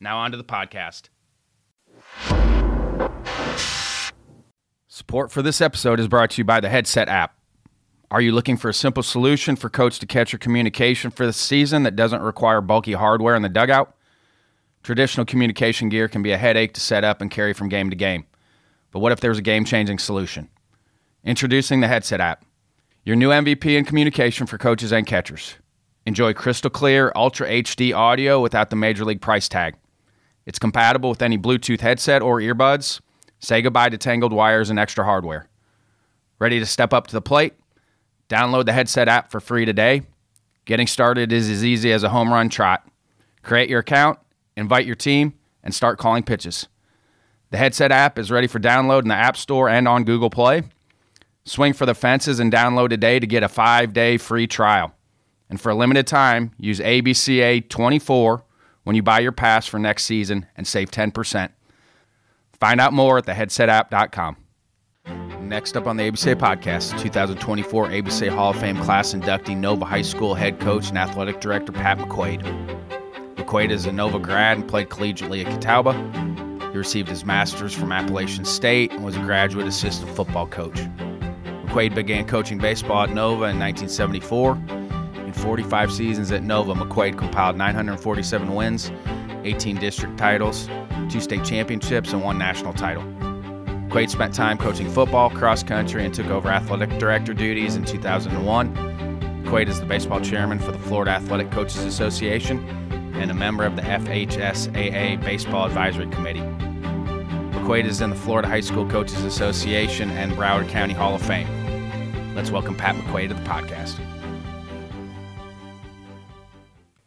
Now, on to the podcast. Support for this episode is brought to you by the Headset app. Are you looking for a simple solution for coach to catcher communication for the season that doesn't require bulky hardware in the dugout? Traditional communication gear can be a headache to set up and carry from game to game. But what if there's a game changing solution? Introducing the Headset app, your new MVP in communication for coaches and catchers. Enjoy crystal clear, Ultra HD audio without the major league price tag. It's compatible with any Bluetooth headset or earbuds. Say goodbye to tangled wires and extra hardware. Ready to step up to the plate? Download the headset app for free today. Getting started is as easy as a home run trot. Create your account, invite your team, and start calling pitches. The headset app is ready for download in the App Store and on Google Play. Swing for the fences and download today to get a five day free trial. And for a limited time, use ABCA24 when you buy your pass for next season and save 10%. Find out more at theheadsetapp.com. Next up on the ABC podcast, 2024 ABC Hall of Fame class inductee Nova High School head coach and athletic director Pat McQuaid. McQuaid is a Nova grad and played collegiately at Catawba. He received his master's from Appalachian State and was a graduate assistant football coach. McQuaid began coaching baseball at Nova in 1974 45 seasons at Nova, McQuaid compiled 947 wins, 18 district titles, two state championships, and one national title. McQuaid spent time coaching football, cross country, and took over athletic director duties in 2001. McQuaid is the baseball chairman for the Florida Athletic Coaches Association and a member of the FHSAA Baseball Advisory Committee. McQuaid is in the Florida High School Coaches Association and Broward County Hall of Fame. Let's welcome Pat McQuaid to the podcast.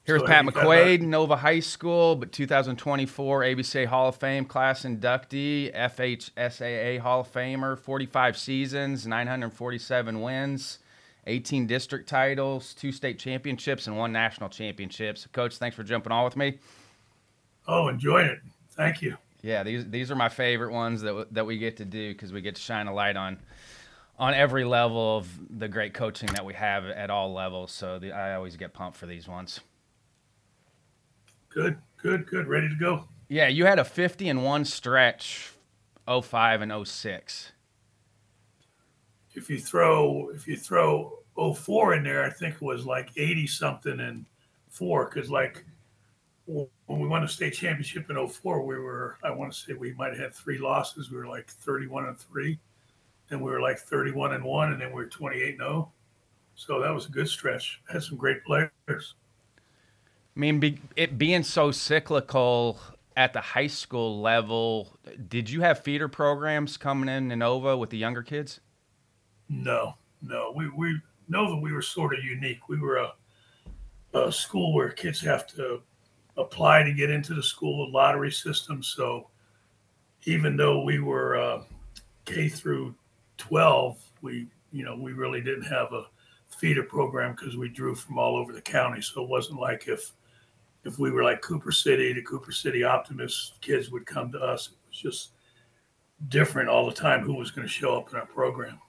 Here's so Pat McQuaid, Nova High School, but 2024 ABCA Hall of Fame class inductee, FHSAA Hall of Famer, 45 seasons, 947 wins, 18 district titles, two state championships, and one national championship. So, Coach, thanks for jumping on with me. Oh, enjoying it. Thank you. Yeah, these these are my favorite ones that that we get to do because we get to shine a light on on every level of the great coaching that we have at all levels. So the, I always get pumped for these ones. Good, good, good. Ready to go. Yeah, you had a 50 and one stretch, 05 and 06. If you throw if you throw 04 in there, I think it was like 80 something and four because like when we won the state championship in 04, we were I want to say we might have had three losses. We were like 31 and three, then we were like 31 and one, and then we were 28 and 0. So that was a good stretch. Had some great players. I mean, be, it being so cyclical at the high school level, did you have feeder programs coming in in Nova with the younger kids? No, no. We we Nova we were sort of unique. We were a, a school where kids have to apply to get into the school lottery system. So even though we were uh, K through 12, we you know we really didn't have a feeder program because we drew from all over the county. So it wasn't like if if we were like Cooper City, the Cooper City Optimist kids would come to us. It was just different all the time who was going to show up in our program.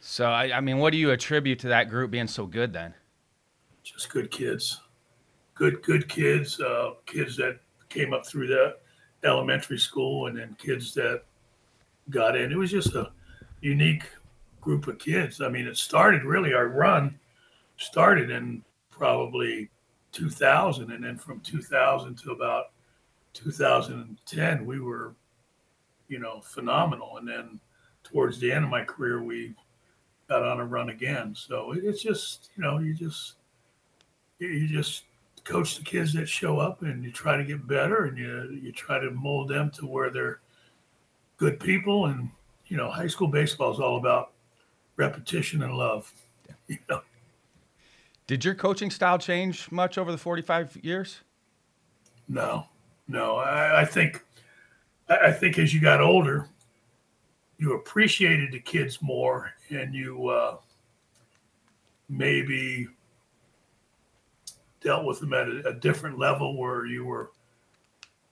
So, I, I mean, what do you attribute to that group being so good then? Just good kids, good good kids, uh, kids that came up through the elementary school, and then kids that got in. It was just a unique group of kids. I mean, it started really our run started in probably 2000, and then from 2000 to about 2010, we were, you know, phenomenal. And then towards the end of my career, we got on a run again. So it's just, you know, you just you just coach the kids that show up and you try to get better and you you try to mold them to where they're good people and you know high school baseball is all about repetition and love you know did your coaching style change much over the 45 years? No. No i, I think I think as you got older you appreciated the kids more and you uh, maybe dealt with them at a, a, different level where you were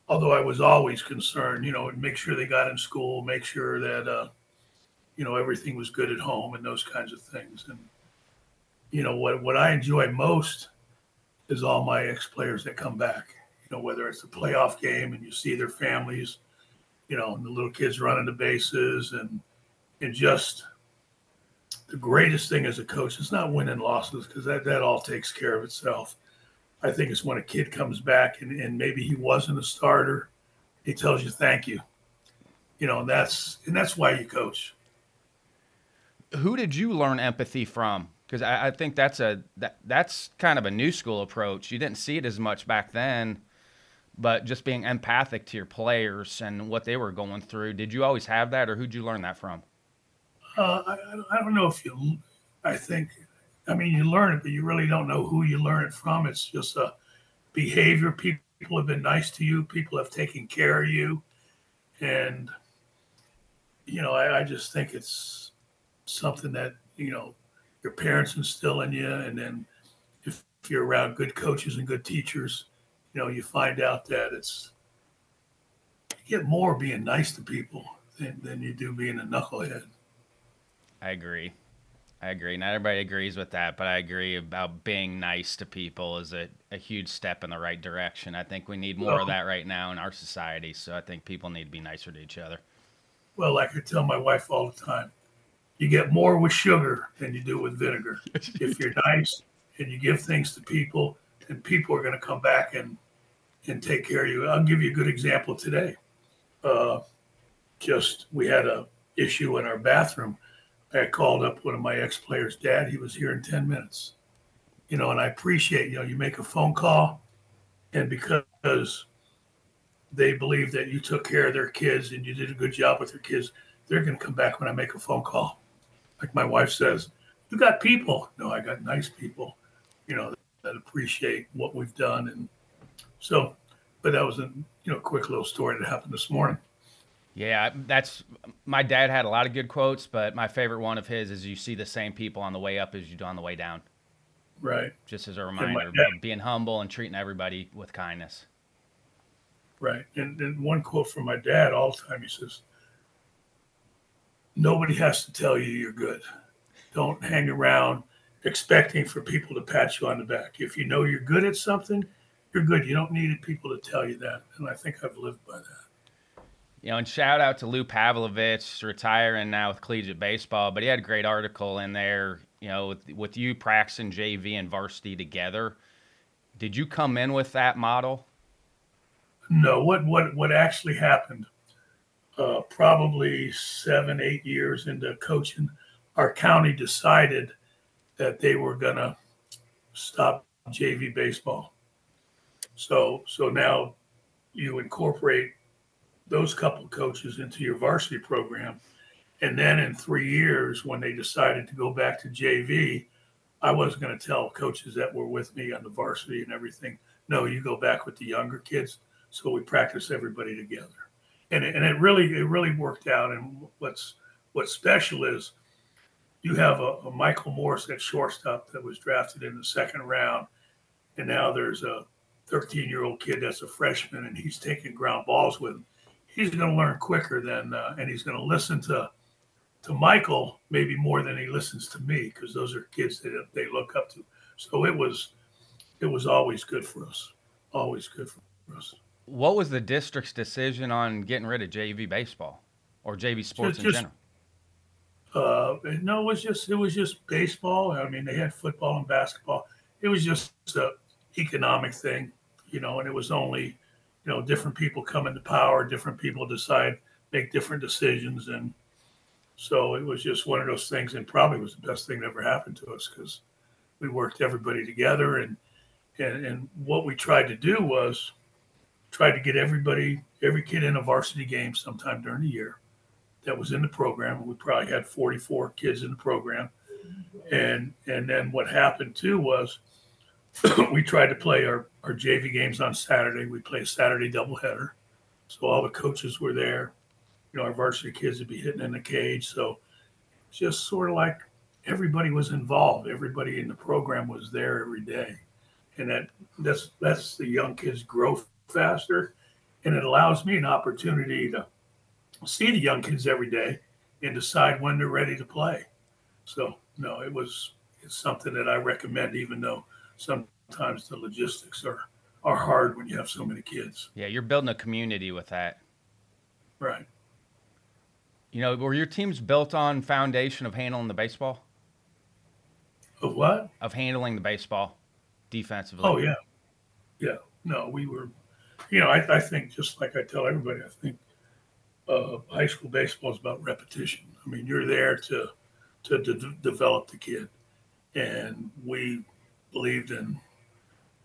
although i was always concerned you know make sure they got in school make sure that uh, you know everything was good at home and those kinds of things. And you know what what i enjoy most is all my ex players that come back you know whether it's a playoff game and you see their families you know and the little kids running the bases and and just the greatest thing as a coach is not winning losses because that, that all takes care of itself I think it's when a kid comes back and, and maybe he wasn't a starter, he tells you thank you. You know, and that's and that's why you coach. Who did you learn empathy from? Because I, I, think that's a that that's kind of a new school approach. You didn't see it as much back then, but just being empathic to your players and what they were going through. Did you always have that, or who'd you learn that from? Uh, I, I don't know if you. I think I mean, you learn it, but you really don't know who you learn it from. It's just a behavior. People have been nice to you. People have taken care of you, and you know, I, I just think it's something that you know your parents instill in you, and then if, if you're around good coaches and good teachers, you know, you find out that it's you get more being nice to people than, than you do being a knucklehead. I agree. I agree. Not everybody agrees with that, but I agree about being nice to people is a, a huge step in the right direction. I think we need more well, of that right now in our society. So I think people need to be nicer to each other. Well, like I tell my wife all the time, you get more with sugar than you do with vinegar. if you're nice and you give things to people, and people are going to come back and and take care of you. I'll give you a good example today. Uh, just we had a issue in our bathroom I called up one of my ex players' dad. He was here in 10 minutes. You know, and I appreciate, you know, you make a phone call, and because they believe that you took care of their kids and you did a good job with their kids, they're going to come back when I make a phone call. Like my wife says, You got people. No, I got nice people, you know, that appreciate what we've done. And so, but that was a, you know, quick little story that happened this morning. Yeah, that's my dad had a lot of good quotes, but my favorite one of his is you see the same people on the way up as you do on the way down. Right. Just as a reminder, being humble and treating everybody with kindness. Right. And, and one quote from my dad all the time he says, Nobody has to tell you you're good. Don't hang around expecting for people to pat you on the back. If you know you're good at something, you're good. You don't need people to tell you that. And I think I've lived by that you know, and shout out to Lou Pavlovich, retiring now with collegiate baseball, but he had a great article in there, you know, with, with you practicing JV and varsity together. Did you come in with that model? No, what what what actually happened? Uh, probably seven, eight years into coaching, our county decided that they were gonna stop JV baseball. So so now you incorporate those couple coaches into your varsity program. And then in three years, when they decided to go back to JV, I wasn't going to tell coaches that were with me on the varsity and everything, no, you go back with the younger kids. So we practice everybody together. And it, and it really it really worked out. And what's what's special is you have a, a Michael Morse at shortstop that was drafted in the second round, and now there's a 13 year old kid that's a freshman and he's taking ground balls with him he's going to learn quicker than, uh, and he's going to listen to to Michael maybe more than he listens to me because those are kids that they look up to. So it was it was always good for us, always good for us. What was the district's decision on getting rid of JV baseball or JV sports just, in general? Uh, no, it was just it was just baseball. I mean, they had football and basketball. It was just a economic thing, you know, and it was only, you know, different people come into power, different people decide make different decisions, and so it was just one of those things, and probably was the best thing that ever happened to us because we worked everybody together, and and and what we tried to do was tried to get everybody, every kid in a varsity game sometime during the year that was in the program. We probably had 44 kids in the program. And and then what happened too was we tried to play our, our JV games on Saturday. We play a Saturday doubleheader. So all the coaches were there. You know, our varsity kids would be hitting in the cage. So just sort of like everybody was involved. Everybody in the program was there every day. And that that's that's the young kids' growth faster, and it allows me an opportunity to see the young kids every day and decide when they're ready to play. So no, it was it's something that I recommend, even though sometimes the logistics are are hard when you have so many kids. Yeah, you're building a community with that. Right. You know, were your teams built on foundation of handling the baseball? Of what? Of handling the baseball defensively. Oh yeah, yeah. No, we were you know, I, I think just like I tell everybody, I think uh, high school baseball is about repetition. I mean, you're there to to de- develop the kid, and we believed in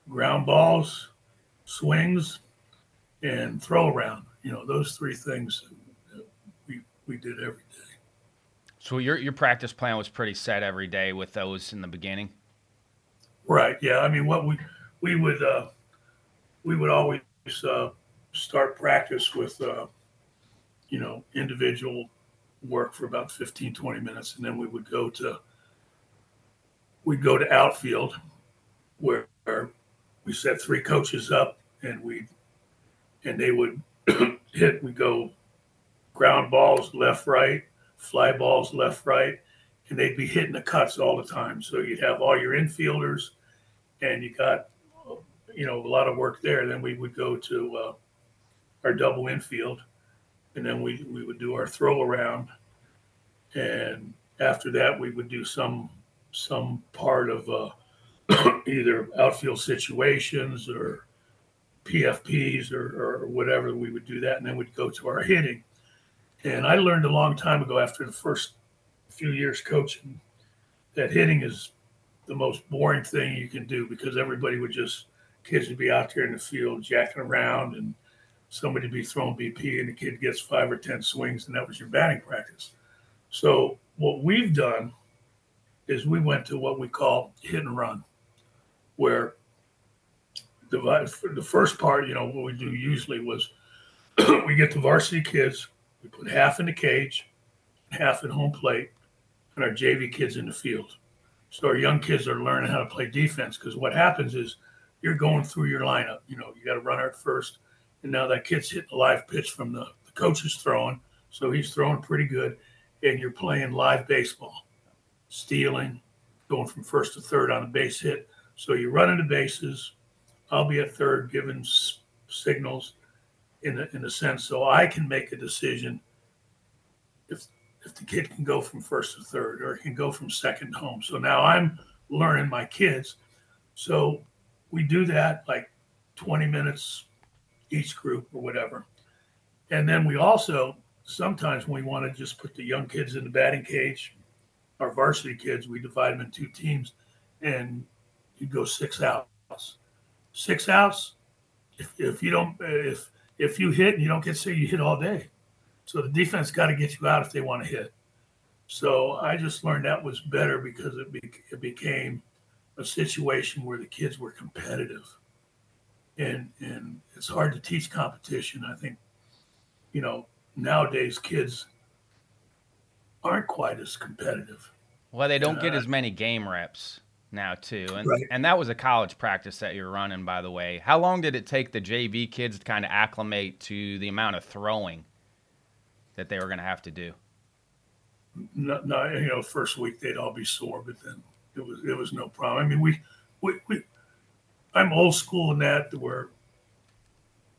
ground balls, swings, and throw around. You know, those three things we we did every day. So your your practice plan was pretty set every day with those in the beginning. Right. Yeah. I mean, what we we would uh, we would always uh, start practice with, uh, you know, individual work for about 15, 20 minutes. And then we would go to, we'd go to outfield where we set three coaches up and we, and they would hit, we go ground balls left, right, fly balls left, right, and they'd be hitting the cuts all the time. So you'd have all your infielders and you got you know, a lot of work there. Then we would go to uh, our double infield, and then we, we would do our throw around. And after that, we would do some some part of uh, either outfield situations or PFPs or, or whatever. We would do that, and then we'd go to our hitting. And I learned a long time ago, after the first few years coaching, that hitting is the most boring thing you can do because everybody would just kids would be out there in the field jacking around and somebody would be throwing BP and the kid gets five or 10 swings and that was your batting practice. So what we've done is we went to what we call hit and run, where the, the first part, you know, what we do usually was we get the varsity kids, we put half in the cage, half at home plate, and our JV kids in the field. So our young kids are learning how to play defense because what happens is – you're going through your lineup. You know, you got to run out first. And now that kid's hitting a live pitch from the, the coach is throwing. So he's throwing pretty good. And you're playing live baseball, stealing, going from first to third on a base hit. So you're running the bases. I'll be at third, giving s- signals in the, in a sense. So I can make a decision if if the kid can go from first to third or can go from second home. So now I'm learning my kids. So we do that like 20 minutes each group or whatever. And then we also sometimes we want to just put the young kids in the batting cage, our varsity kids, we divide them in two teams and you go six outs. Six outs, if, if you don't if if you hit and you don't get say you hit all day. So the defense got to get you out if they want to hit. So I just learned that was better because it, be, it became a situation where the kids were competitive. And and it's hard to teach competition. I think, you know, nowadays kids aren't quite as competitive. Well, they don't uh, get as many game reps. now too, and Right. and that was a college practice that you're running, by the way. How long did it take the JV kids to kind of acclimate to the amount of throwing that they were going to have to do? not, not you know first week they'd all be sore but then it was it was no problem i mean we we, we i'm old school in that where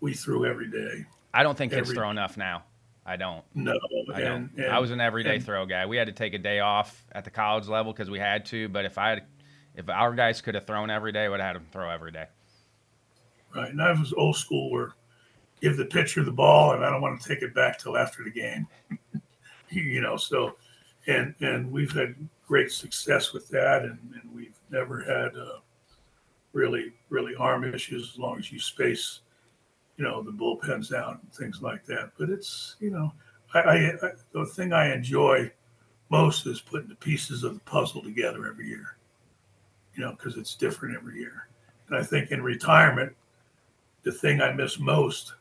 we threw every day I don't think kids Every- throw enough now. I don't. no I and, don't. I was an everyday and- throw guy. We had to take a day off at the college level because we had to. But if I had, if our guys could have thrown every day, would have had them throw every day. right and i was old school where give the pitcher the ball and i don't want to take it back till after the game you know so and and we've had great success with that and, and we've never had uh, really really arm issues as long as you space you know the bullpens out and things like that. But it's you know I, I, I the thing i enjoy most is putting the pieces of the puzzle together every year you know because it's different every year. And i think in retirement the thing i miss most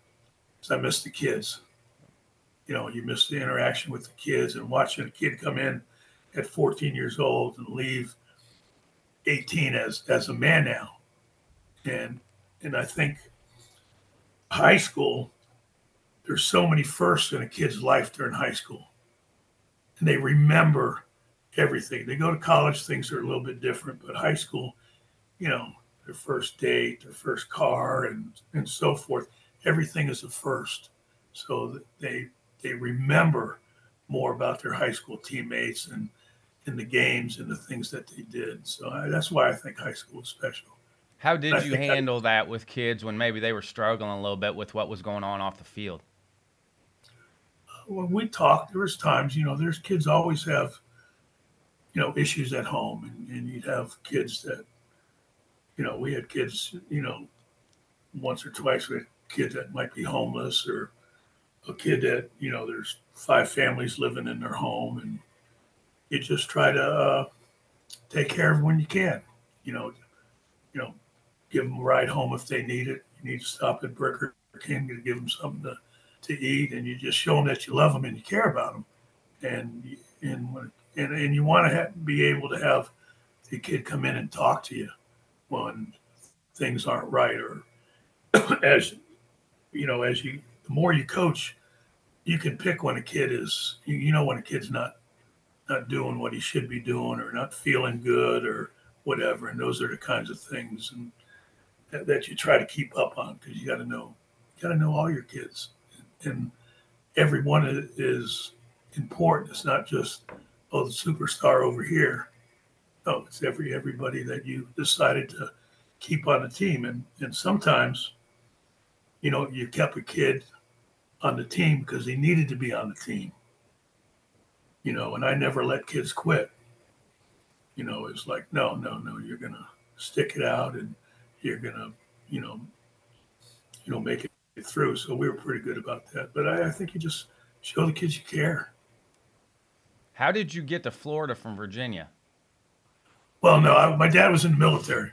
is i miss the kids. You know, you miss the interaction with the kids and watching a kid come in at 14 years old and leave 18 as as a man now. And and I think high school, there's so many firsts in a kid's life during high school. And they remember everything. They go to college, things are a little bit different, but high school, you know, their first date, their first car, and and so forth. Everything is a first. So they they remember more about their high school teammates and in the games and the things that they did. So I, that's why I think high school is special. How did you think I- handle that with kids when maybe they were struggling a little bit with what was going on off the field? Uh, when we talked, there was times, you know, there's kids always have, you know, issues at home, and, and you'd have kids that, you know, we had kids, you know, once or twice we had a kid that might be homeless or a kid that, you know, there's five families living in their home, and you just try to uh, take care of them when you can, you know, you know, give them a ride home if they need it. You need to stop at Burger King to give them something to to eat, and you just show them that you love them and you care about them, and and when, and, and you want to have, be able to have the kid come in and talk to you when things aren't right, or as you know, as you the more you coach, you can pick when a kid is you know when a kid's not not doing what he should be doing or not feeling good or whatever, and those are the kinds of things and that, that you try to keep up on because you got to know you got to know all your kids and every one is important. It's not just oh the superstar over here. No, it's every everybody that you decided to keep on the team, and and sometimes, you know, you kept a kid on the team because he needed to be on the team. You know, and I never let kids quit. You know, it's like no, no, no, you're gonna stick it out, and you're gonna, you know, you know, make it it through. So we were pretty good about that. But I, I think you just show the kids you care. How did you get to Florida from Virginia? Well, no, I, my dad was in the military.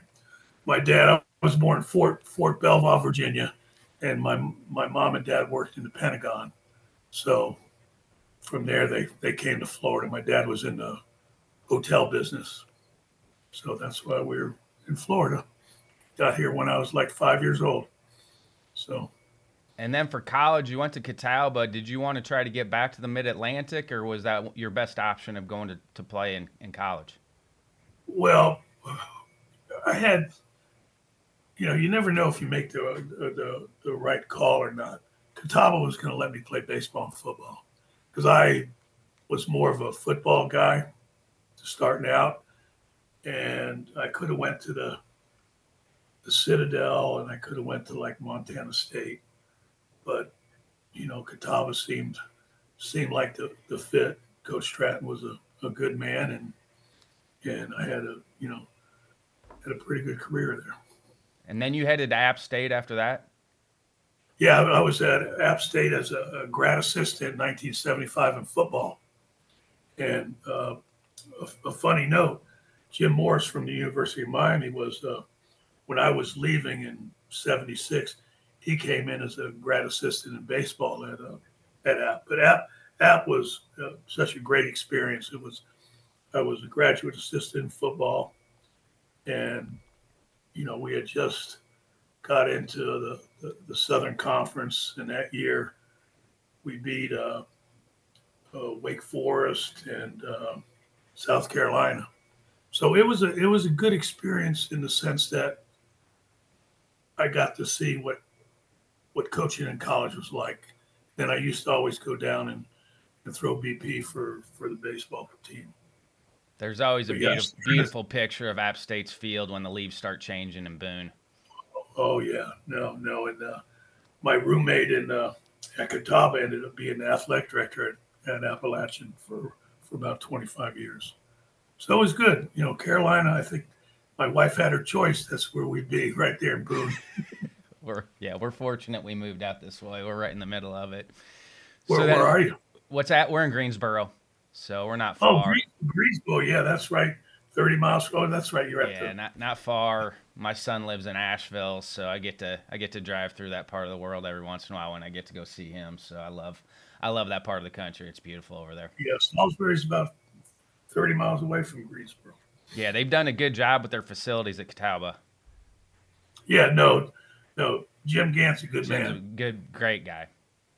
My dad, I was born in Fort Fort Belvoir, Virginia, and my my mom and dad worked in the Pentagon. So from there, they they came to Florida. My dad was in the hotel business, so that's why we were in Florida. Got here when I was like five years old. So And then for college, you went to Catawba. Did you want to try to get back to the Mid Atlantic, or was that your best option of going to, to play in, in college? Well, I had, you know, you never know if you make the the, the right call or not. Catawba was going to let me play baseball and football because I was more of a football guy starting out, and I could have went to the the Citadel and I could have went to like Montana State, but you know, Catawba seemed seemed like the the fit. Coach Stratton was a, a good man and and I had a you know had a pretty good career there. And then you headed to App State after that? Yeah, I was at App State as a, a grad assistant in 1975 in football. And uh, a, a funny note, Jim Morris from the University of Miami was uh, when I was leaving in '76. He came in as a grad assistant in baseball at uh, at App. But App App was uh, such a great experience. It was I was a graduate assistant in football, and you know we had just got into the, the, the Southern Conference, and that year we beat uh, uh, Wake Forest and uh, South Carolina. So it was a it was a good experience in the sense that I got to see what what coaching in college was like. Then I used to always go down and, and throw BP for for the baseball team. There's always a beautiful, beautiful picture of App State's field when the leaves start changing in Boone. Oh yeah, no, no, and uh, my roommate in uh, at Catawba ended up being the athletic director at, at Appalachian for for about 25 years. So it was good. You know, Carolina. I think my wife had her choice. That's where we'd be, right there in Boone. we're yeah, we're fortunate we moved out this way. We're right in the middle of it. Where, so where are you? What's that? We're in Greensboro, so we're not oh, far. Oh, Greensboro. Yeah, that's right. 30 miles. Oh, that's right. You're at yeah, the... not not far. My son lives in Asheville, so I get to I get to drive through that part of the world every once in a while when I get to go see him. So I love I love that part of the country. It's beautiful over there. Yeah, Salisbury's about 30 miles away from Greensboro. Yeah, they've done a good job with their facilities at Catawba. Yeah, no, no. Jim Gantt's a good Jim's man. A good, great guy.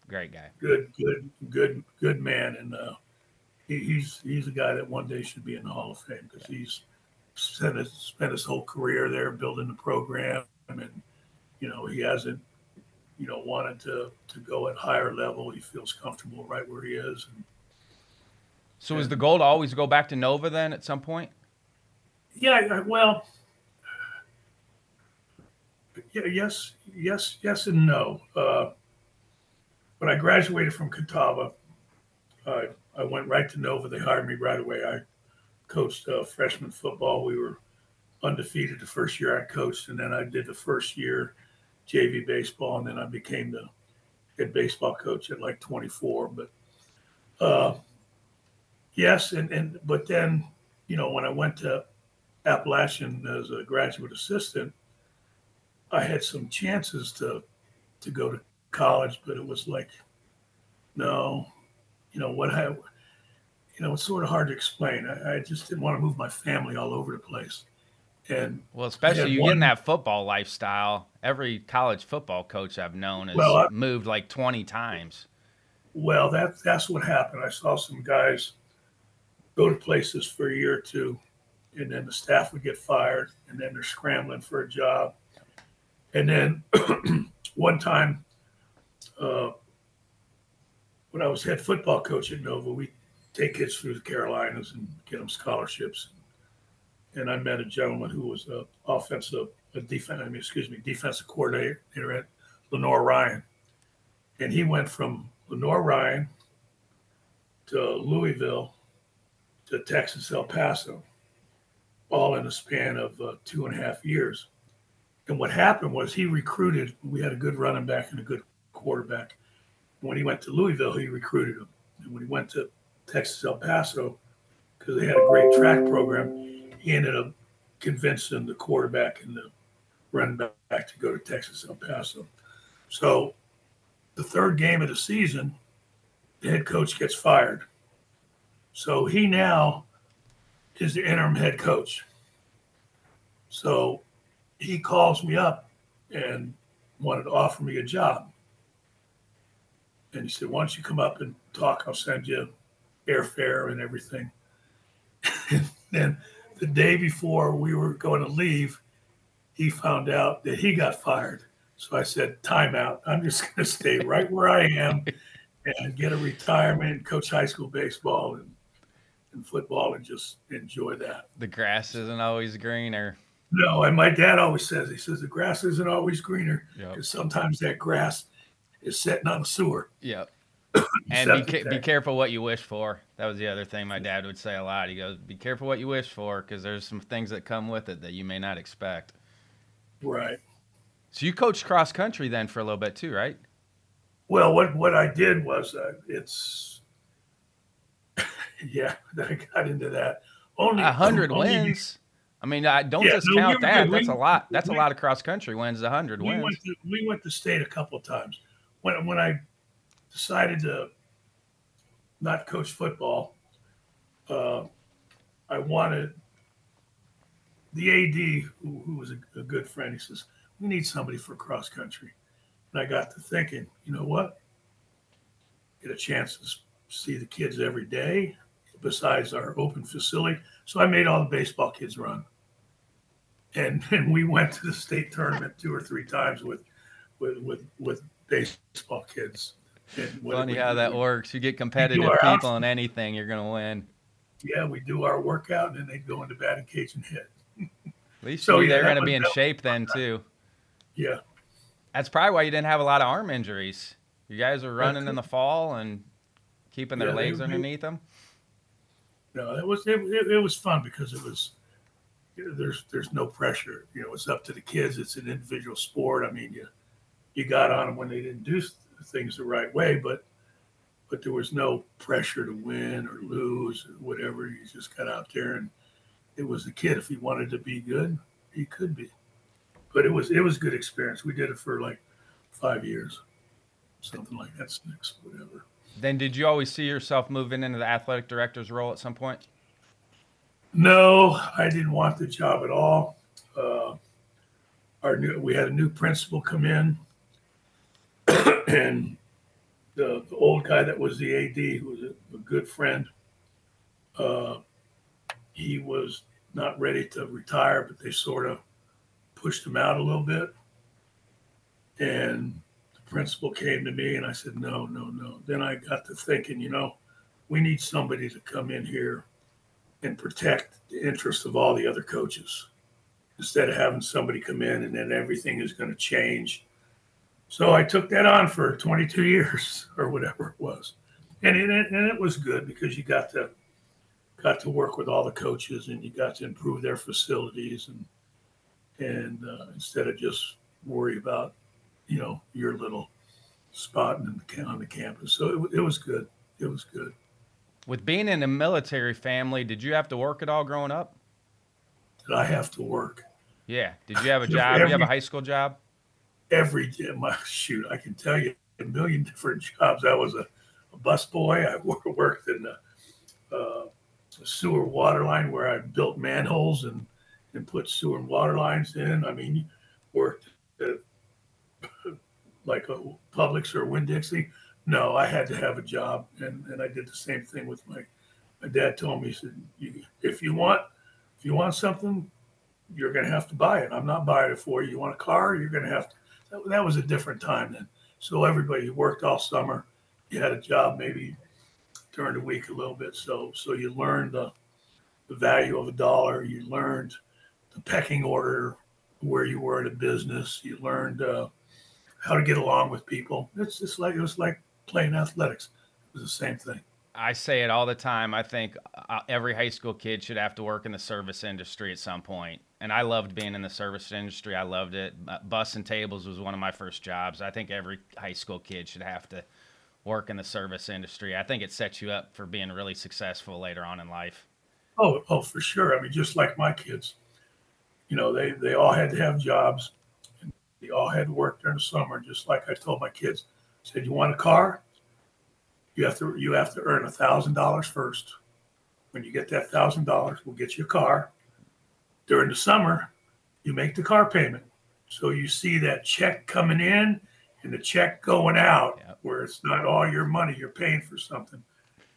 Great guy. Good, good, good, good man. And uh, he's he's a guy that one day should be in the Hall of Fame because he's spent his, spent his whole career there building the program. And, you know, he hasn't, you know, wanted to, to go at higher level. He feels comfortable right where he is. And, so is the goal to always go back to Nova then at some point? Yeah, well, yeah, yes, yes, yes, and no. Uh, when I graduated from Catawba, I I went right to Nova. They hired me right away. I coached uh, freshman football. We were undefeated the first year I coached, and then I did the first year JV baseball, and then I became the head baseball coach at like 24. But uh, yes, and and but then you know when I went to Appalachian as a graduate assistant, I had some chances to to go to college, but it was like, no, you know what I, you know, it's sort of hard to explain. I, I just didn't want to move my family all over the place, and well, especially you one, getting that football lifestyle. Every college football coach I've known has well, I, moved like twenty times. Well, that that's what happened. I saw some guys go to places for a year or two, and then the staff would get fired, and then they're scrambling for a job. And then one time, uh, when I was head football coach at Nova, we take kids through the Carolinas and get them scholarships. And I met a gentleman who was a offensive, a defense, I mean, excuse me, defensive coordinator at Lenoir-Rhyne. and he went from Lenoir-Rhyne to Louisville to Texas El Paso, all in a span of uh, two and a half years. And what happened was he recruited. We had a good running back and a good quarterback. When he went to Louisville, he recruited him. And when he went to Texas El Paso, because they had a great track program, he ended up convincing the quarterback and the running back to go to Texas El Paso. So the third game of the season, the head coach gets fired. So he now is the interim head coach. So he calls me up and wanted to offer me a job. And he said, Why don't you come up and talk? I'll send you airfare and everything. and then the day before we were going to leave, he found out that he got fired. So I said, Time out. I'm just going to stay right where I am and get a retirement, coach high school baseball and, and football, and just enjoy that. The grass isn't always greener. No, and my dad always says, he says, the grass isn't always greener because yep. sometimes that grass is sitting on a sewer. Yep. and be, be careful what you wish for. That was the other thing my dad would say a lot. He goes, "Be careful what you wish for, because there's some things that come with it that you may not expect." Right. So you coached cross country then for a little bit too, right? Well, what what I did was uh, it's yeah, that I got into that. Only a hundred wins. I mean, I don't yeah, discount no, that. Good. That's we, a lot. That's we, a lot of cross country wins. A hundred wins. Went to, we went to state a couple of times. When when I decided to not coach football, uh, I wanted the AD, who, who was a, a, good friend, he says, "We need somebody for cross country." And I got to thinking, you know what? Get a chance to see the kids every day, besides our open facility. So I made all the baseball kids run, and and we went to the state tournament two or three times with with with with baseball kids. Funny how that works. You get competitive people in anything, you're going to win. Yeah, we do our workout, and then they go into batting cage and hit. At least so, they're going to be in shape then too. Yeah, that's probably why you didn't have a lot of arm injuries. You guys are running in the fall and keeping their yeah, legs they, underneath them. No, it was it, it, it was fun because it was there's there's no pressure. You know, it's up to the kids. It's an individual sport. I mean, you you got on them when they didn't do things the right way, but but there was no pressure to win or lose or whatever. You just got out there and it was a kid. If he wanted to be good, he could be. But it was it was a good experience. We did it for like five years, something like that, six, whatever. Then did you always see yourself moving into the athletic director's role at some point? No, I didn't want the job at all. Uh, our new we had a new principal come in and the, the, old guy that was the AD, who was a, a good friend, uh, he was not ready to retire, but they sort of pushed him out a little bit. And the principal came to me and I said, no, no, no. Then I got to thinking, you know, we need somebody to come in here and protect the interests of all the other coaches instead of having somebody come in and then everything is going to change so I took that on for 22 years or whatever it was, and it, and it was good because you got to got to work with all the coaches and you got to improve their facilities and and uh, instead of just worry about you know your little spot in the, on the campus. So it, it was good. It was good. With being in a military family, did you have to work at all growing up? Did I have to work? Yeah. Did you have a job? Every, you have a high school job? Every. My shoot, I can tell you a million different jobs. I was a, a bus boy. I worked in a, uh, sewer water line where I built manholes and and put sewer and water lines in. I mean, worked at like a Publix or Winn Dixie. No, I had to have a job, and, and I did the same thing with my. My dad told me, he said, "If you want, if you want something, you're going to have to buy it. I'm not buying it for you. You want a car? You're going to have to that, that was a different time then. So everybody worked all summer. You had a job maybe during the week a little bit. So so you learned the the value of a dollar. You learned the pecking order where you were in a business. You learned uh, how to get along with people. It's just like it was like playing athletics. It was the same thing. I say it all the time. I think uh, every high school kid should have to work in the service industry at some point. And I loved being in the service industry. I loved it. Uh, bus and tables was one of my first jobs. I think every high school kid should have to work in the service industry. I think it sets you up for being really successful later on in life. Oh, oh, for sure. I mean, just like my kids, you know, they they all had to have jobs. And they all had to work during the summer. Just like I told my kids, I said, "You want a car? you have to you have to earn a thousand dollars first. When you get that thousand dollars, we'll get you a car. During the summer, you make the car payment. So you see that check coming in and the check going out, yep. where it's not all your money, you're paying for something.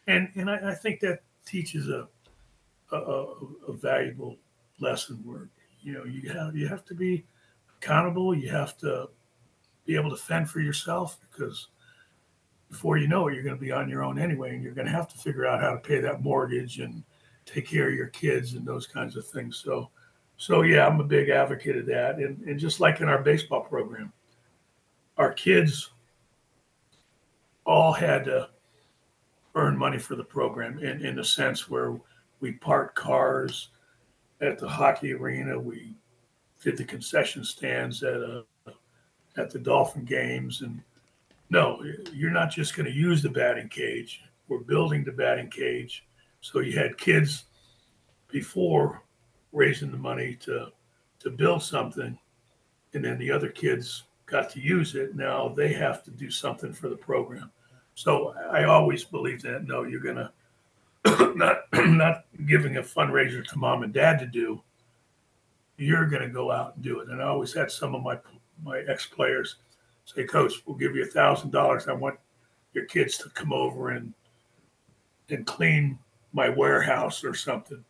And and I, I think that teaches a, a, a valuable lesson where you know you have you have to be accountable. You have to be able to fend for yourself because before you know it, you're going to be on your own anyway, and you're going to have to figure out how to pay that mortgage and take care of your kids and those kinds of things. So, so yeah, I'm a big advocate of that. And, and just like in our baseball program, our kids all had to earn money for the program in, in a sense where we parked cars at the hockey arena. We did the concession stands at a, at the Dolphin games and no, you're not just going to use the batting cage. We're building the batting cage. So you had kids before raising the money to to build something, and then the other kids got to use it. Now they have to do something for the program. So I always believe that no, you're gonna not not giving a fundraiser to mom and dad to do, you're to go out and do it. And I always had some of my my ex players say, Coach, we'll give you a thousand dollars. I want your kids to come over and and clean my warehouse or something.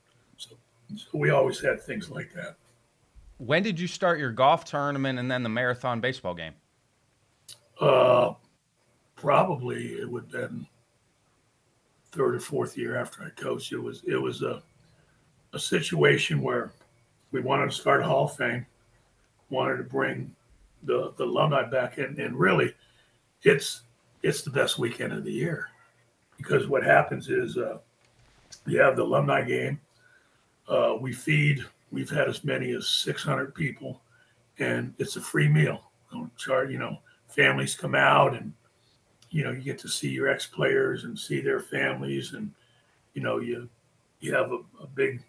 So, we always had things like that. When did you start your golf tournament and then the marathon baseball game? Uh, probably it would have been third or fourth year after I coached. It was it was a a situation where we wanted to start a Hall of Fame, wanted to bring the the alumni back in, and really, it's it's the best weekend of the year because what happens is uh, you have the alumni game. Uh, we feed. We've had as many as 600 people, and it's a free meal. You know, families come out, and you know you get to see your ex players and see their families, and you know you you have a, a big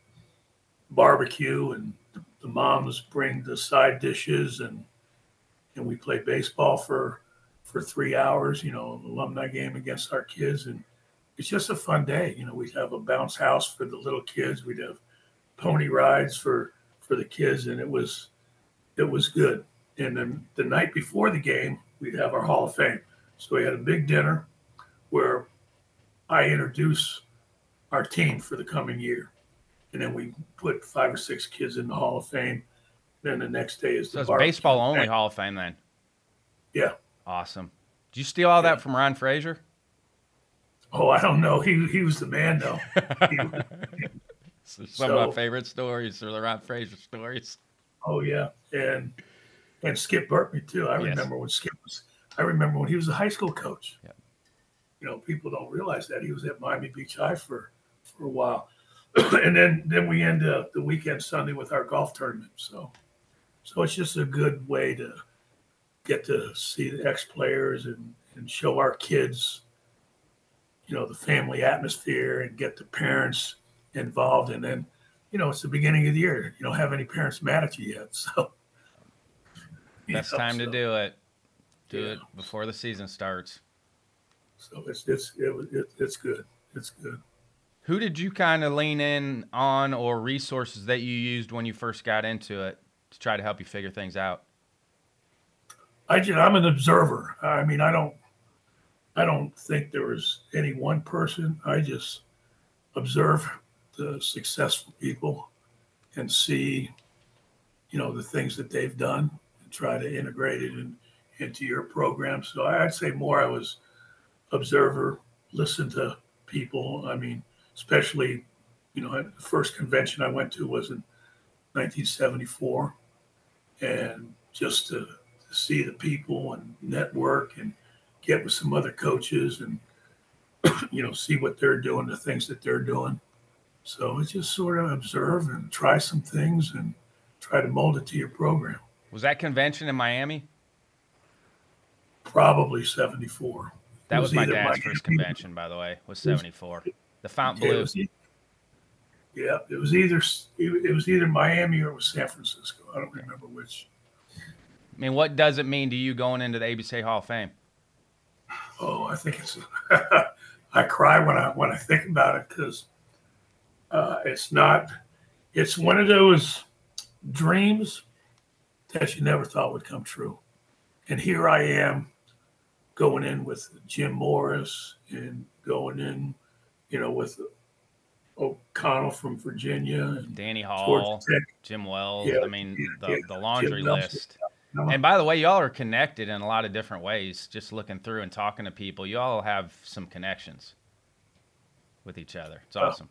barbecue, and the moms bring the side dishes, and and we play baseball for for three hours. You know, an alumni game against our kids, and it's just a fun day. You know, we'd have a bounce house for the little kids. We'd have pony rides for for the kids, and it was it was good. And then the night before the game, we'd have our Hall of Fame. So we had a big dinner where I introduce our team for the coming year, and then we put five or six kids in the Hall of Fame. Then the next day is So the baseball only Hall of Fame then. Yeah. Awesome. Did you steal all Yeah. that from Ron Fraser? Oh, I don't know. He he was the man though. He- Some of my favorite stories are the Ron Fraser stories. Oh yeah, and and Skip Bertman too. I Yes. remember when Skip was. I remember when he was a high school coach. Yeah. You know, people don't realize that he was at Miami Beach High for for a while, and then then we end uh, the weekend Sunday with our golf tournament. So, so it's just a good way to get to see the ex players and and show our kids, you know, the family atmosphere and get the parents involved, and then you know, it's the beginning of the year. You don't have any parents mad at you yet, so Best know, time to do it. Do Yeah. it before the season starts. So it's it's it, it, it's good. It's good. Who did you kind of lean in on or resources that you used when you first got into it to try to help you figure things out? I just, I'm an observer. I mean, I don't I don't think there was any one person. I just observe the successful people and see, you know, the things that they've done and try to integrate it in, into your program. So I'd say more I was observer, listen to people. I mean, especially, you know, the first convention I went to was in 1974, and just to, to see the people and network and get with some other coaches and you know see what they're doing, the things that they're doing. So it's just sort of observe and try some things and try to mold it to your program. Was that convention in Miami? Probably 74. That It was, my dad's Miami- first convention, by the way. Was seventy four. The Font Yeah, it Blue. was yeah, it was either it was either Miami or it was San Francisco. I don't remember which. I mean, what does it mean to you going into the ABC Hall of Fame? Oh, I think it's. I cry when I when I think about it because uh, it's not. It's one of those dreams that you never thought would come true, and here I am, going in with Jim Morris and going in, you know, with O'Connor from Virginia and Danny Hall, Jim Wells. Yeah, I mean, yeah, the, yeah. the laundry Jim Nelson. list. And by the way, y'all are connected in a lot of different ways. Just looking through and talking to people, y'all have some connections with each other. It's awesome.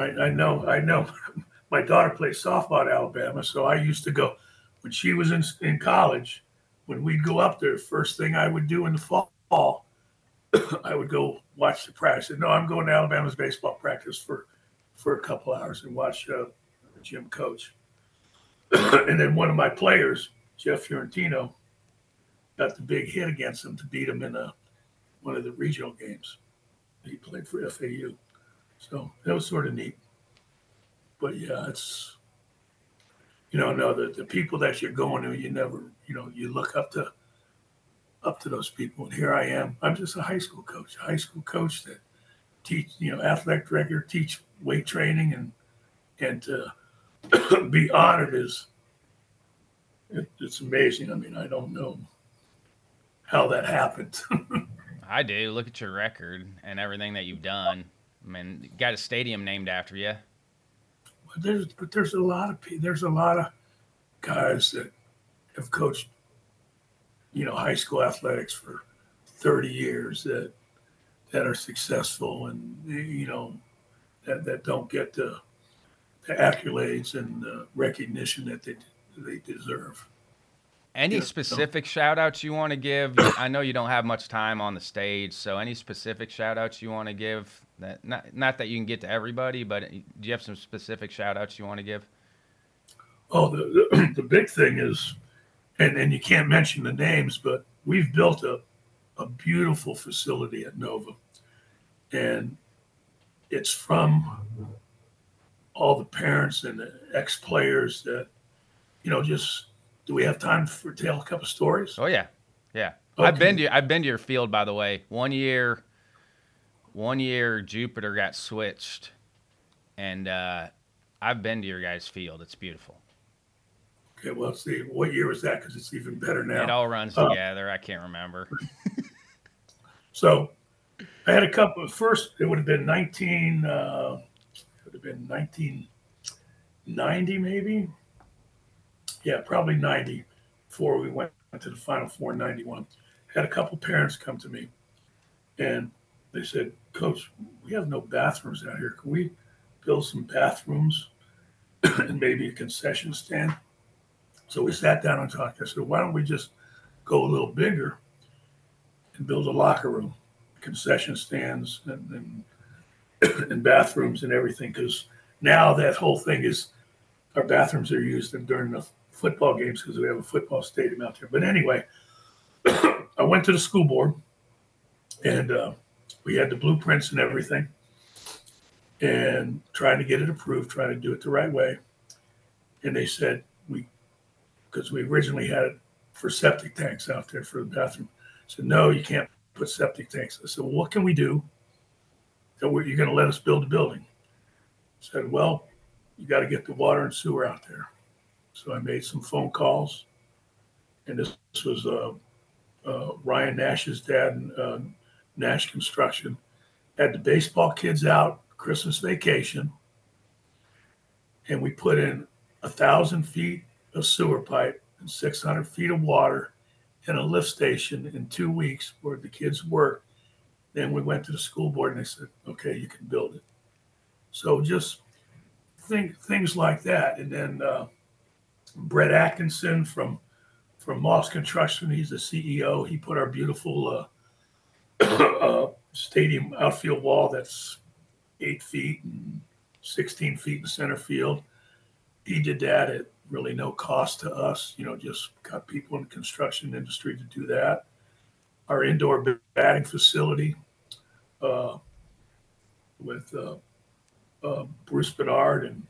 I, I know, I know. My daughter plays softball at Alabama, so I used to go when she was in in college. When we'd go up there, first thing I would do in the fall, I would go watch the practice. No, I'm going to Alabama's baseball practice for for a couple hours and watch uh, Jim coach. and then one of my players, Jeff Fiorentino, got the big hit against him to beat him in a, one of the regional games. He played for FAU. So that was sort of neat. But yeah, it's you know, no, the, the people that you're going to, you never, you know, you look up to up to those people. And here I am. I'm just a high school coach, a high school coach that teach, you know, athletic director, teach weight training and and to be honored is it, it's amazing. I mean, I don't know how that happened. I do. Look at your record and everything that you've done. I mean, got a stadium named after you. But there's but there's a lot of there's a lot of guys that have coached, you know, high school athletics for 30 years that that are successful and you know that that don't get the, the accolades and the recognition that they they deserve. Any Yeah, so- specific shout outs you want to give? I know you don't have much time on the stage, so any specific shout outs you want to give? That not not that you can get to everybody, but uh, do you have some specific shout outs you want to give? Oh, the, the the big thing is, and and you can't mention the names, but we've built a a beautiful facility at Nova, and it's from all the parents and the ex players that, you know, just do we have time for tell a couple stories? Oh yeah, yeah. I've been to I've been to your field by the way. One year, one year Jupiter got switched, and uh, I've been to your guys' field. It's beautiful. Okay, well, let's see, what year was that? Because it's even better now. It all runs Uh, together. I can't remember. So I had a couple first it would have been 19 uh it would have been 1990 maybe. Yeah, probably 90 before we went to the final four in 91. Had a couple parents come to me and they said, Coach, we have no bathrooms out here. Can we build some bathrooms and maybe a concession stand? So we sat down and talked. I said, why don't we just go a little bigger and build a locker room, concession stands, and and, and bathrooms and everything. Because now that whole thing is our bathrooms are used and during the football games because we have a football stadium out there. But anyway, I went to the school board, and uh, we had the blueprints and everything, and trying to get it approved, trying to do it the right way. And they said we, because we originally had it for septic tanks out there for the bathroom said, no, you can't put septic tanks. I said, well, what can we do that you're going to let us build a building? I said, well, you got to get the water and sewer out there. So I made some phone calls, and this, this was uh, uh, Ryan Nash's dad, uh, Nash Construction, had the baseball kids out Christmas vacation, and we put in a thousand feet of sewer pipe and 600 feet of water in a lift station in two weeks where the kids worked. Then we went to the school board and they said, okay, you can build it. So just think things like that. And then uh, Brett Atkinson from from Moss Construction, he's the CEO. He put our beautiful uh, uh, stadium outfield wall that's eight feet and 16 feet in center field. He did that at really no cost to us. You know, just got people in the construction industry to do that. Our indoor batting facility uh, with uh, uh, Bruce Bedard and,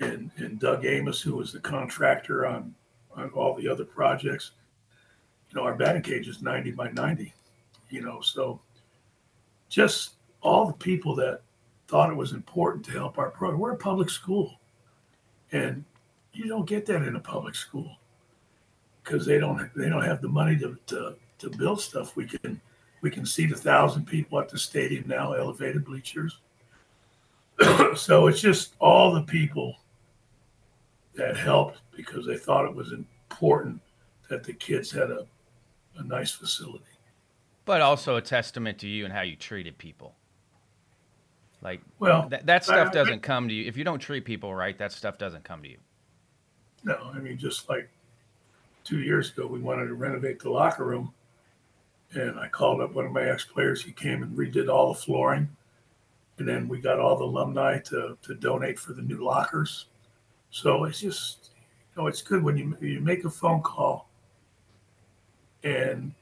and and Doug Amos, who was the contractor on on all the other projects. You know, our batting cage is 90 by 90. You know, so just all the people that thought it was important to help our program. We're a public school, and you don't get that in a public school because they don't they don't have the money to, to to build stuff. We can we can seat a thousand people at the stadium now, elevated bleachers. so it's just all the people that helped because they thought it was important that the kids had a, a nice facility. But also a testament to you and how you treated people. Like Well, that, that stuff I- doesn't come to you if you don't treat people right. That stuff doesn't come to you. No, I mean, just like two years ago, we wanted to renovate the locker room. And I called up one of my ex players. He came and redid all the flooring. And then we got all the alumni to, to donate for the new lockers. So it's just, you know, it's good when you, you make a phone call and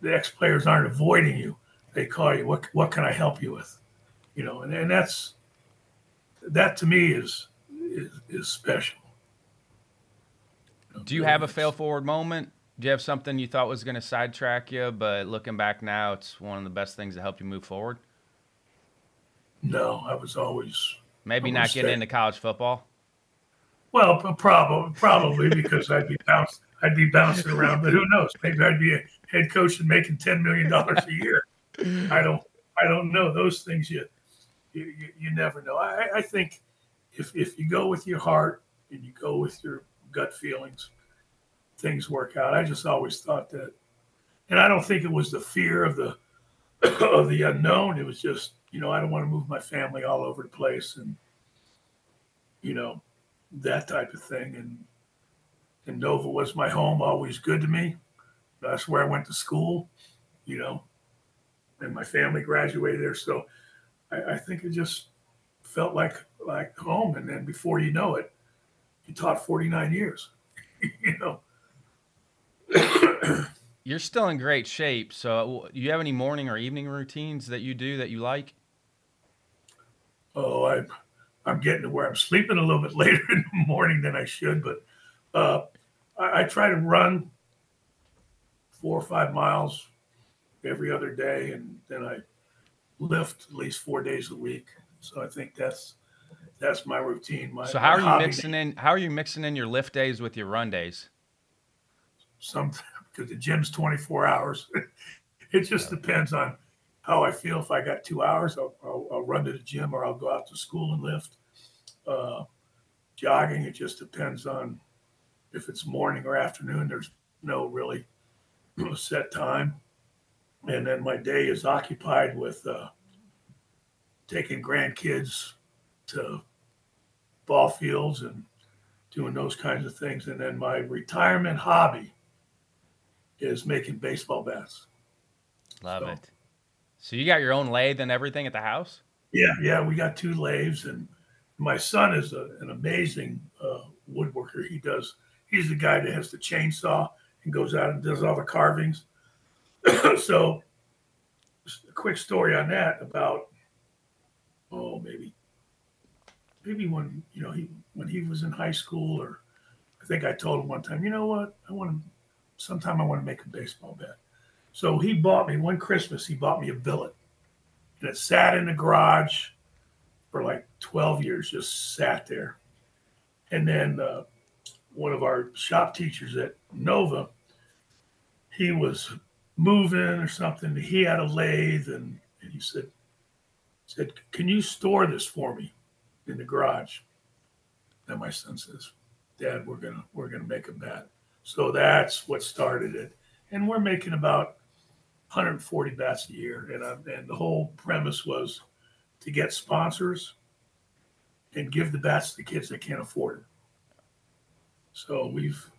the ex players aren't avoiding you. They call you, what, what can I help you with? You know, and, and that's, that to me is, is, is special. Do you have a fail forward moment? Do you have something you thought was going to sidetrack you, but looking back now, it's one of the best things that helped you move forward? No, I was always Maybe not getting into college football. Well, probably probably because I'd be bounced I'd be bouncing around, but who knows? Maybe I'd be a head coach and making ten million dollars a year. I don't I don't know those things. You you, you never know. I, I think if if you go with your heart and you go with your gut feelings, things work out. I just always thought that, and I don't think it was the fear of the of the unknown. It was just you know I don't want to move my family all over the place and you know that type of thing. And and Nova was my home, always good to me. That's where I went to school, you know, and my family graduated there. So I, I think it just felt like like home. And then before you know it, you taught 49 years, you know. You're still in great shape. So, uh, do you have any morning or evening routines that you do that you like? Oh, I'm I'm getting to where I'm sleeping a little bit later in the morning than I should, but uh, I, I try to run four or five miles every other day, and then I lift at least four days a week. So I think that's that's my routine. My, so how are you mixing in? How are you mixing in your lift days with your run days? Some because the gym's 24 hours. it just depends on how I feel. If I got two hours, I'll, I'll, I'll run to the gym or I'll go out to school and lift. Uh, jogging, it just depends on if it's morning or afternoon. There's no really set time. And then my day is occupied with uh, taking grandkids to ball fields and doing those kinds of things. And then my retirement hobby is making baseball bats. Love So- it. So you got your own lathe and everything at the house? Yeah, yeah, we got two lathes, and my son is a, an amazing uh, woodworker. He does. He's the guy that has the chainsaw and goes out and does all the carvings. so, a quick story on that about oh maybe maybe when you know he when he was in high school or I think I told him one time, you know what, I want to sometime I want to make a baseball bat. So he bought me one Christmas. He bought me a billet and it sat in the garage for like 12 years, just sat there. And then uh, one of our shop teachers at Nova, he was moving or something. He had a lathe, and, and he said, said, "Can you store this for me in the garage?" And my son says, "Dad, we're gonna we're gonna make a bat." So that's what started it, and we're making about 140 bats a year, and I, and the whole premise was to get sponsors and give the bats to kids that can't afford it. So we've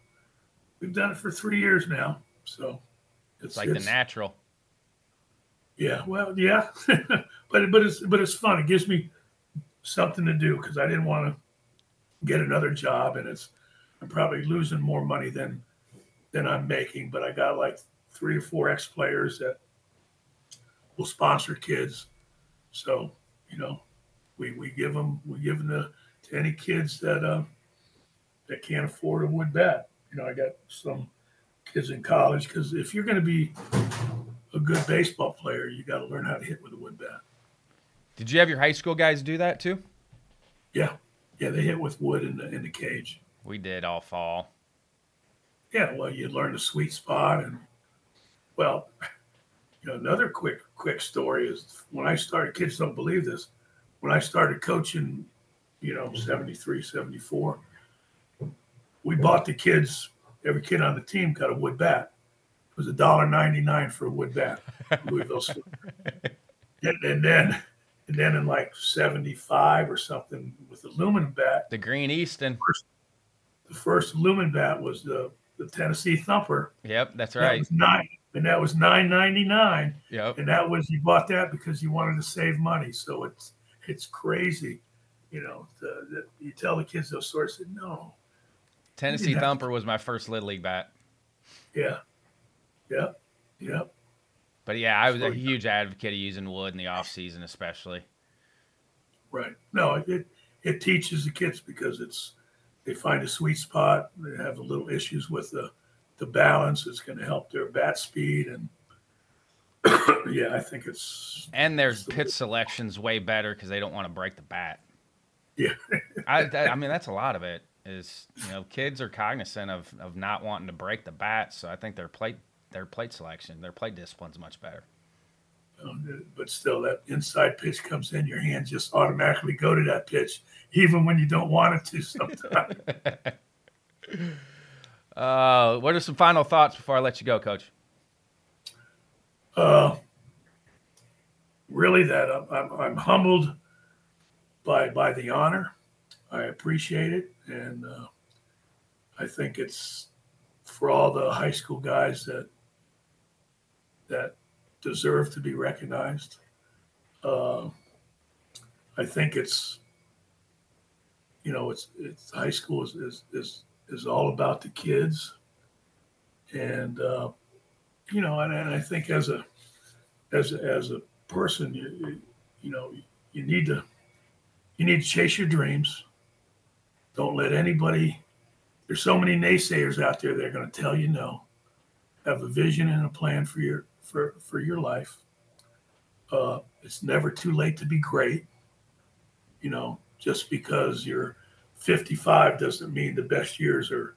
we've done it for three years now. So It's like the natural. yeah, well, yeah, but but it's but it's fun. It gives me something to do because I didn't want to get another job, and it's I'm probably losing more money than than I'm making. But I got like three or four ex players that will sponsor kids, so you know we we give them we give them to, to any kids that uh, that can't afford a wood bat. You know, I got some kids in college because if you're going to be a good baseball player, you got to learn how to hit with a wood bat. Did you have your high school guys do that too? Yeah, yeah, they hit with wood in the in the cage. We did all fall. Yeah, well, you learn the sweet spot, and well, you know, another quick quick story is when I started. Kids don't believe this. When I started coaching, you know, mm-hmm. 73, 74, we bought the kids. Every kid on the team got a wood bat. It was a dollar ninety nine for a wood bat, Louisville. And, and then, and then in like seventy five or something with the aluminum bat, The Green Easton. the first lumen bat was the, the Tennessee Thumper. Yep, that's That right. was nine, and that was nine ninety nine, Yep. and that was you bought that because you wanted to save money. So it's it's crazy, you know. The, the, you tell the kids those stories. No, Tennessee Yeah. Thumper was my first little league bat. yeah, yep, yep. But yeah, I was a huge advocate of using wood in the off season, especially. Right. No, it it teaches the kids because it's they find a sweet spot. They have a little issues with the the balance. is going to help their bat speed and. yeah, I think it's And their pitch selection's way better because they don't want to break the bat. Yeah. I, that, I mean, that's a lot of it. is you know kids are cognizant of, of not wanting to break the bat, so I think their plate their plate selection, their plate discipline is much better. Um, but still, that inside pitch comes in, your hands just automatically go to that pitch, even when you don't want it to. Sometimes. uh, what are some final thoughts before I let you go, Coach? Uh, really, that I'm, I'm, I'm humbled by by the honor. I appreciate it, and uh, I think it's for all the high school guys that that deserve to be recognized. Uh, I think it's you know it's it's high school is is is, is all about the kids, and uh, you know, and, and I think as a as a, as a person, you you know, you need to you need to chase your dreams. Don't let anybody. There's so many naysayers out there that are going to tell you no. Have a vision and a plan for your for for your life. Uh, it's never too late to be great. You know, just because you're 55 doesn't mean the best years are,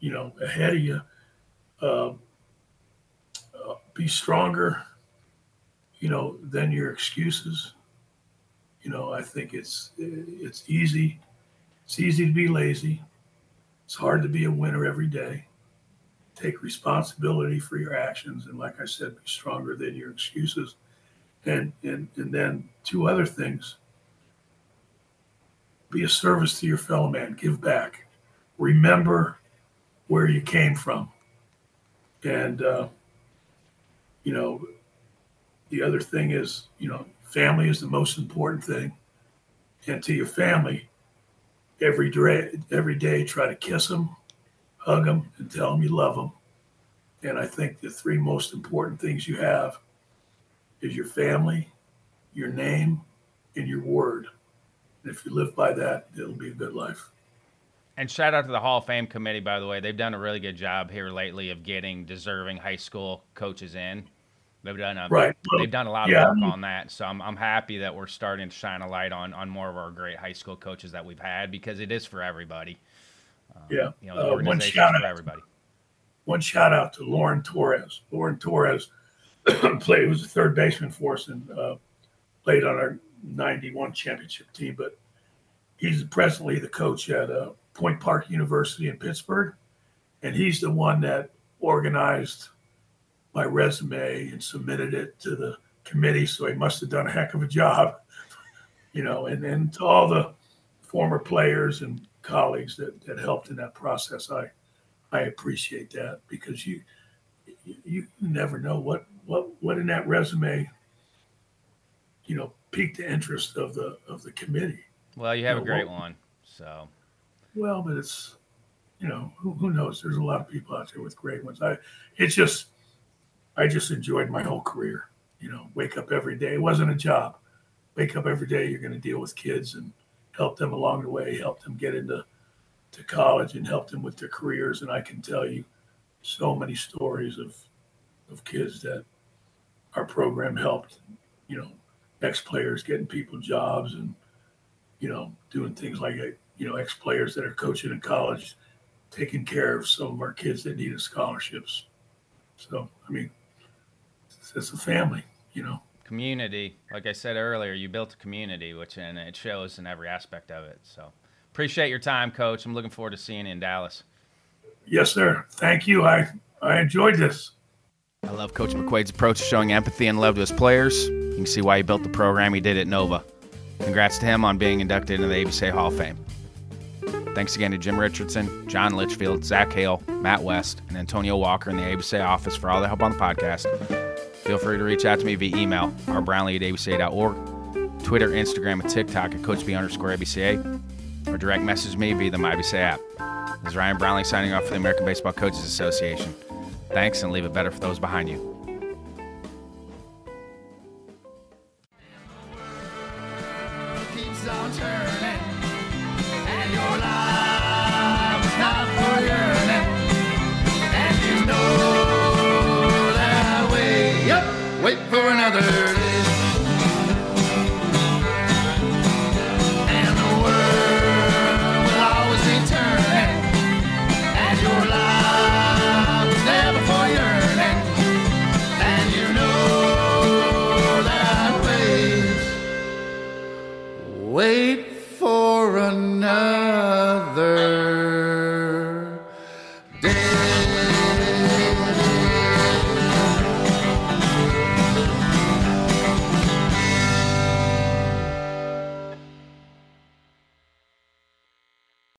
you know, ahead of you. Uh, uh, be stronger, you know, than your excuses. You know, I think it's it's easy. It's easy to be lazy. It's hard to be a winner every day. Take responsibility for your actions, and like I said, be stronger than your excuses. And and and then two other things. Be a service to your fellow man. Give back. Remember where you came from. And uh, you know, the other thing is, you know, family is the most important thing. And to your family, every day, every day, try to kiss them, hug them, and tell them you love them. And I think the three most important things you have is your family, your name, and your word. If you live by that, it'll be a good life. And shout out to the Hall of Fame committee, by the way. They've done a really good job here lately of getting deserving high school coaches in. They've done a, right. They've done a lot of yeah, work on that. So I'm, I'm happy that we're starting to shine a light on on more of our great high school coaches that we've had because it is for everybody. Um, yeah, you know, the uh, one shout for out, everybody. One shout out to Loren Torres. Loren Torres played was a third baseman for us and uh, played on our '91 championship team. But he's presently the coach at uh, Point Park University in Pittsburgh, and he's the one that organized my resume and submitted it to the committee. So he must have done a heck of a job, you know. And to all the former players and colleagues that, that helped in that process, I I appreciate that because you you, you never know what what what in that resume, you know, piqued the interest of the of the committee. Well, you have you know, a great one, so. Well, but it's you know who, who knows? There's a lot of people out there with great ones. I it's just I just enjoyed my whole career. You know, wake up every day. It wasn't a job. Wake up every day. You're going to deal with kids and help them along the way, help them get into to college and help them with their careers. And I can tell you so many stories of of kids that our program helped. You know, ex players getting people jobs and you know doing things like you know ex players that are coaching in college, taking care of some of our kids that needed scholarships. So I mean, it's a family, you know. Community, like I said earlier, you built a community, which and it shows in every aspect of it. So appreciate your time, Coach. I'm looking forward to seeing you in Dallas. Yes, sir. Thank you. I I enjoyed this. I love Coach McQuaid's approach to showing empathy and love to his players. You can see why he built the program he did at Nova. Congrats to him on being inducted into the ABCA Hall of Fame. Thanks again to Jim Richardson, John Litchfield, Zach Hale, Matt West, and Antonio Walker in the ABCA office for all the help on the podcast. Feel free to reach out to me via email, rbrownlee at abca.org, Twitter, Instagram, and TikTok at CoachB underscore ABCA, or direct message me via the MyABCA app. This is Ryan Brownlee signing off for the American Baseball Coaches Association. Thanks, and leave it better for those behind you. And